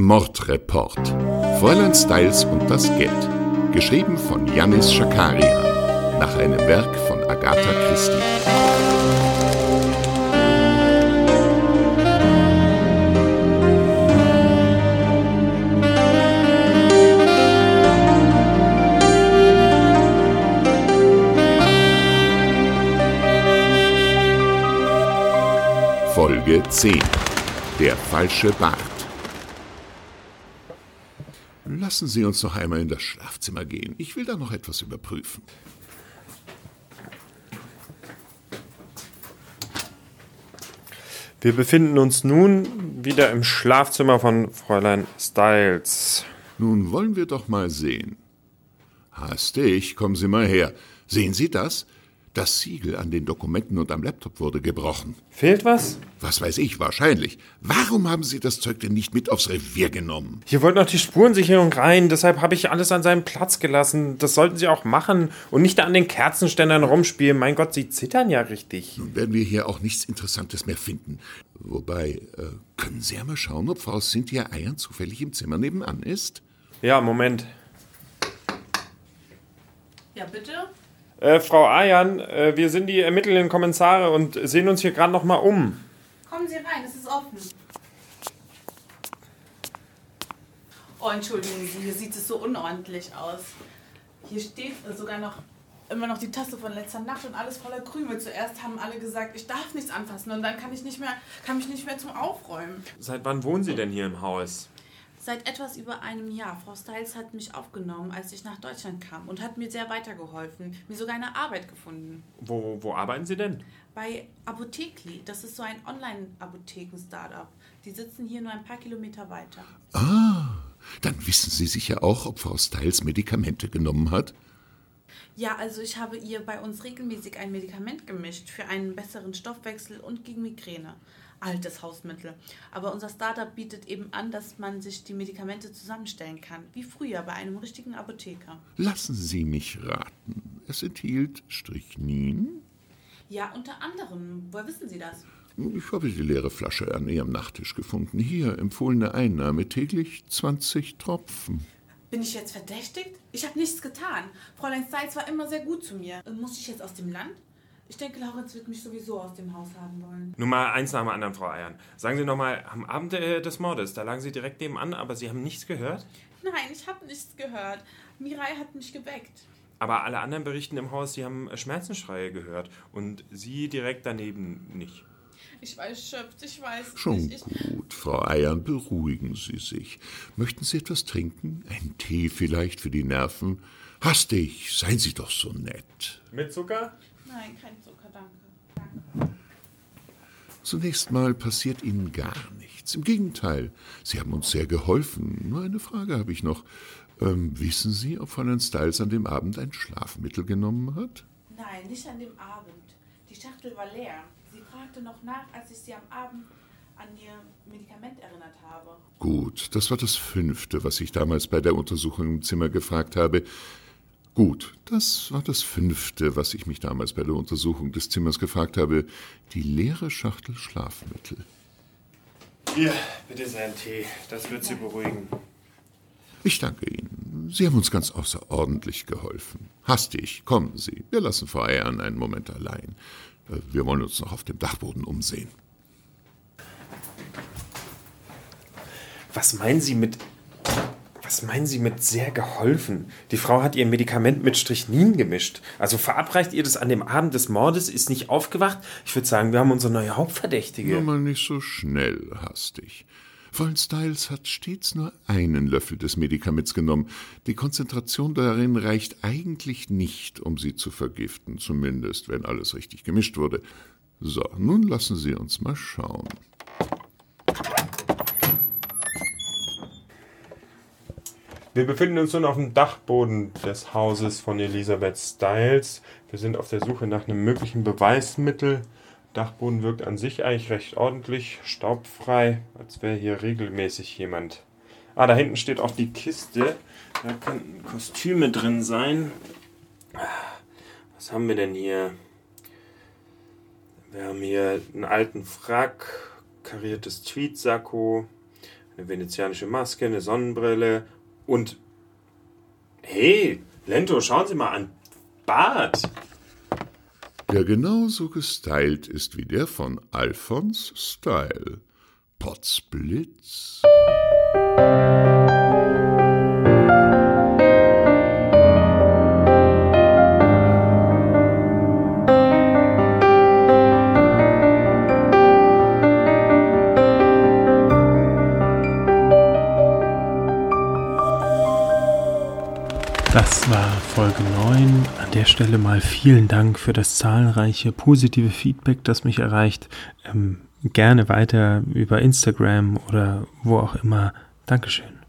Mordreport. Fräulein Styles und das Geld. Geschrieben von Yannis Schakarian. Nach einem Werk von Agatha Christie. Folge 10. Der falsche Bart. Lassen Sie uns noch einmal in das Schlafzimmer gehen. Ich will da noch etwas überprüfen. Wir befinden uns nun wieder im Schlafzimmer von Fräulein Styles. Nun wollen wir doch mal sehen. Hastig, kommen Sie mal her. Sehen Sie das? Das Siegel an den Dokumenten und am Laptop wurde gebrochen. Fehlt was? Was weiß ich, wahrscheinlich. Warum haben Sie das Zeug denn nicht mit aufs Revier genommen? Hier wollte noch die Spurensicherung rein, deshalb habe ich alles an seinem Platz gelassen. Das sollten Sie auch machen und nicht da an den Kerzenständern rumspielen. Mein Gott, Sie zittern ja richtig. Nun werden wir hier auch nichts Interessantes mehr finden. Wobei, äh, können Sie ja mal schauen, ob Frau Cynthia Eiern zufällig im Zimmer nebenan ist? Ja, Moment. Ja, bitte? Äh, Frau Ayan, äh, wir sind die ermittelnden Kommissare und sehen uns hier gerade noch mal um. Kommen Sie rein, es ist offen. Oh, entschuldigen Sie, hier sieht es so unordentlich aus. Hier steht sogar noch immer noch die Tasse von letzter Nacht und alles voller Krümel. Zuerst haben alle gesagt, ich darf nichts anfassen und dann kann ich nicht mehr, kann mich nicht mehr zum Aufräumen. Seit wann wohnen Sie denn hier im Haus? Seit etwas über einem Jahr. Frau Stiles hat mich aufgenommen, als ich nach Deutschland kam und hat mir sehr weitergeholfen, mir sogar eine Arbeit gefunden. Wo, wo arbeiten Sie denn? Bei Apothekli, das ist so ein Online-Apotheken-Startup. Die sitzen hier nur ein paar Kilometer weiter. Ah, dann wissen Sie sicher auch, ob Frau Styles Medikamente genommen hat? Ja, also ich habe ihr bei uns regelmäßig ein Medikament gemischt für einen besseren Stoffwechsel und gegen Migräne. Altes Hausmittel. Aber unser Startup bietet eben an, dass man sich die Medikamente zusammenstellen kann, wie früher bei einem richtigen Apotheker. Lassen Sie mich raten. Es enthielt Strychnin? Ja, unter anderem. Woher wissen Sie das? Ich habe die leere Flasche an Ihrem Nachttisch gefunden. Hier, empfohlene Einnahme täglich 20 Tropfen. Bin ich jetzt verdächtigt? Ich habe nichts getan. Fräulein Seitz war immer sehr gut zu mir. Muss ich jetzt aus dem Land? Ich denke, Laurenz wird mich sowieso aus dem Haus haben wollen. Nur mal eins nach dem anderen, Frau Eiern. Sagen Sie noch mal, am Abend äh, des Mordes, da lagen Sie direkt nebenan, aber Sie haben nichts gehört? Nein, ich habe nichts gehört. Mirai hat mich geweckt. Aber alle anderen berichten im Haus, sie haben äh, Schmerzensschreie gehört und Sie direkt daneben nicht. Ich war erschöpft, ich weiß Schon nicht. Ich, gut, Frau Eiern, beruhigen Sie sich. Möchten Sie etwas trinken? Ein Tee vielleicht für die Nerven? Hastig, seien Sie doch so nett. Mit Zucker? nein, kein Zucker, danke. danke. Zunächst mal passiert Ihnen gar nichts. Im Gegenteil, Sie haben uns sehr geholfen. Nur eine Frage habe ich noch. Ähm, wissen Sie, ob Fräulein Styles an dem Abend ein Schlafmittel genommen hat? Nein, nicht an dem Abend. Die Schachtel war leer. Sie fragte noch nach, als ich sie am Abend an ihr Medikament erinnert habe. Gut, das war das fünfte, was ich damals bei der Untersuchung im Zimmer gefragt habe. Gut, das war das fünfte, was ich mich damals bei der Untersuchung des Zimmers gefragt habe. Die leere Schachtel Schlafmittel. Hier, bitte seinen Tee. Das wird Sie beruhigen. Ich danke Ihnen. Sie haben uns ganz außerordentlich geholfen. Hastig, kommen Sie. Wir lassen Frau Eiern einen Moment allein. Äh, Wir wollen uns noch auf dem Dachboden umsehen. Was meinen Sie mit. Was meinen Sie mit sehr geholfen? Die Frau hat ihr Medikament mit Strychnin gemischt. Also verabreicht ihr das an dem Abend des Mordes, ist nicht aufgewacht? Ich würde sagen, wir haben unsere neue Hauptverdächtige. Nur mal nicht so schnell, hastig. Fräulein Styles hat stets nur einen Löffel des Medikaments genommen. Die Konzentration darin reicht eigentlich nicht, um sie zu vergiften, zumindest wenn alles richtig gemischt wurde. So, nun lassen Sie uns mal schauen. Wir befinden uns nun auf dem Dachboden des Hauses von Elisabeth Styles. Wir sind auf der Suche nach einem möglichen Beweismittel. Dachboden wirkt an sich eigentlich recht ordentlich, staubfrei, als wäre hier regelmäßig jemand. Ah, da hinten steht auch die Kiste. Da könnten Kostüme drin sein. Was haben wir denn hier? Wir haben hier einen alten Frack, kariertes Tweetsacko, eine venezianische Maske, eine Sonnenbrille und hey, Lento, schauen Sie mal an. Bart. Der genauso gestylt ist wie der von Alphons Style. Potzblitz. Das war Folge 9. An der Stelle mal vielen Dank für das zahlreiche positive Feedback, das mich erreicht. Ähm, gerne weiter über Instagram oder wo auch immer. Dankeschön.